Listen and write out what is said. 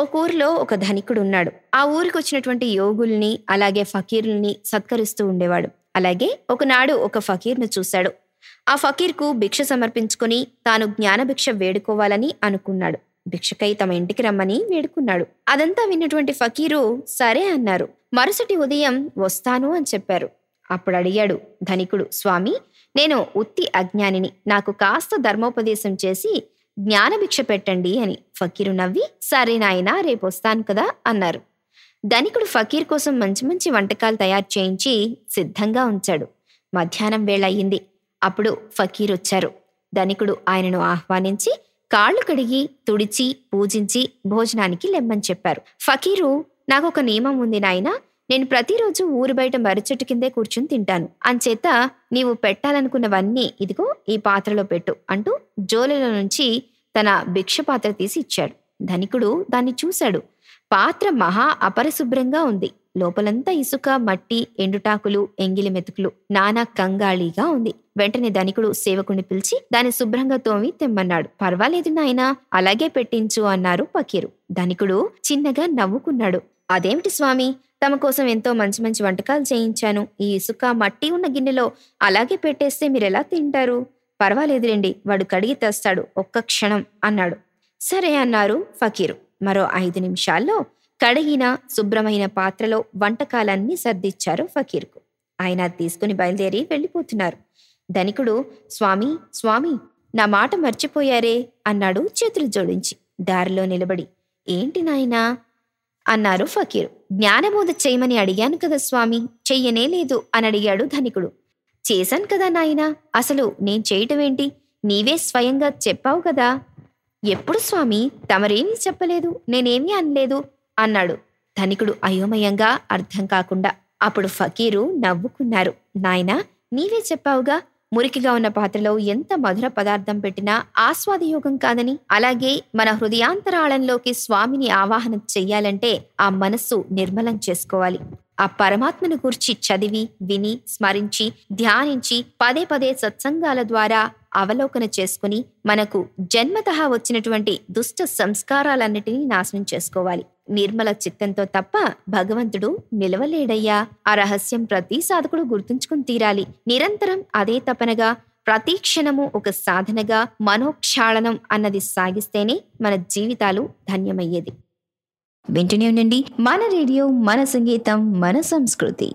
ఒక ఊరిలో ఒక ధనికుడు ఉన్నాడు ఆ ఊరికి వచ్చినటువంటి యోగుల్ని అలాగే ఫకీర్ల్ని సత్కరిస్తూ ఉండేవాడు. అలాగే ఒకనాడు ఒక ఫకీర్ను చూశాడు. ఆ ఫకీర్కు భిక్ష సమర్పించుకొని తాను జ్ఞానభిక్ష వేడుకోవాలని అనుకున్నాడు. భిక్షకై తమ ఇంటికి రమ్మని వేడుకున్నాడు. అదంతా విన్నటువంటి ఫకీరు సరే అన్నారు. మరుసటి ఉదయం వస్తాను అని చెప్పారు. అప్పుడు అడిగాడు ధనికుడు స్వామి నేను ఉత్తి అజ్ఞానిని. నాకు కాస్త ధర్మోపదేశం చేసి జ్ఞానభిక్ష పెట్టండి అని ఫకీరు నవ్వి సరే నాయనా రేపు వస్తాను కదా అన్నారు. ధనికుడు ఫకీర్ కోసం మంచి మంచి వంటకాలు తయారు చేయించి సిద్ధంగా ఉంచాడు. మధ్యాహ్నం వేళ అయ్యింది. అప్పుడు ఫకీర్ వచ్చారు. ధనికుడు ఆయనను ఆహ్వానించి కాళ్ళు కడిగి తుడిచి పూజించి భోజనానికి లెమ్మని చెప్పారు. ఫకీరు నాకు ఒక నియమం ఉంది నాయనా. నేను ప్రతిరోజు ఊరు బయట మరుచెట్టు కిందే కూర్చుని తింటాను. అంచేత నీవు పెట్టాలనుకున్నవన్నీ ఇదిగో ఈ పాత్రలో పెట్టు అంటూ జోలెల నుంచి తన భిక్ష పాత్ర తీసి ఇచ్చాడు. ధనికుడు దాన్ని చూశాడు. పాత్ర మహా అపరిశుభ్రంగా ఉంది. లోపలంతా ఇసుక మట్టి ఎండుటాకులు ఎంగిలి మెతుకులు నానా కంగాళీగా ఉంది. వెంటనే ధనికుడు సేవకుని పిలిచి దాన్ని శుభ్రంగా తోమి తెమ్మన్నాడు. పర్వాలేదు నాయనా అలాగే పెట్టించు అన్నారు పకీరు. ధనికుడు చిన్నగా నవ్వుకున్నాడు. అదేమిటి స్వామి తమ కోసం ఎంతో మంచి మంచి వంటకాలు చేయించాను. ఈ ఇసుక మట్టి ఉన్న గిన్నెలో అలాగే పెట్టేస్తే మీరెలా తింటారు? పర్వాలేదులేండి వాడు కడిగి తెస్తాడు ఒక్క క్షణం అన్నాడు. సరే అన్నారు ఫకీరు. మరో ఐదు నిమిషాల్లో కడిగిన శుభ్రమైన పాత్రలో వంటకాలన్నీ సర్దిచ్చారు ఫకీర్కు. ఆయన తీసుకుని బయలుదేరి వెళ్ళిపోతున్నారు. ధనికుడు స్వామి స్వామి నా మాట మర్చిపోయారే అన్నాడు చేతులు జోడించి. దారిలో నిలబడి ఏంటి నాయనా? అన్నారు ఫకీరు. జ్ఞానబోధ చేయమని అడిగాను కదా స్వామి చెయ్యనే లేదు అని అడిగాడు ధనికుడు. చేశాను కదా నాయనా. అసలు నేను చేయటమేంటి? నీవే స్వయంగా చెప్పావు కదా. ఎప్పుడు స్వామి? తమరేమీ చెప్పలేదు. నేనేమీ అనలేదు అన్నాడు. ధనికుడు అయోమయంగా అర్థం కాకుండా అప్పుడు ఫకీరు నవ్వుకున్నారు. నాయనా నీవే చెప్పావుగా? మురికిగా ఉన్న పాత్రలో ఎంత మధుర పదార్థం పెట్టినా ఆస్వాదయోగం కాదని. అలాగే మన హృదయాంతరాళంలోకి స్వామిని ఆవాహన చెయ్యాలంటే ఆ మనస్సు నిర్మలం చేసుకోవాలి. ఆ పరమాత్మను గూర్చి చదివి విని స్మరించి ధ్యానించి పదే పదే సత్సంగాల ద్వారా అవలోకన చేసుకుని మనకు జన్మతః వచ్చినటువంటి దుష్ట సంస్కారాలన్నిటినీ నాశనం చేసుకోవాలి. నిర్మల చిత్తంతో తప్ప భగవంతుడు నిలవలేడయ్యా. ఆ రహస్యం ప్రతి సాధకుడు గుర్తుంచుకుని తీరాలి. నిరంతరం అదే తపనగా ప్రతీక్షణము ఒక సాధనగా మనోక్షాళనం అన్నది సాగిస్తేనే మన జీవితాలు ధన్యమయ్యేది. వింటూనే ఉండండి. మన రేడియో మన సంగీతం మన సంస్కృతి.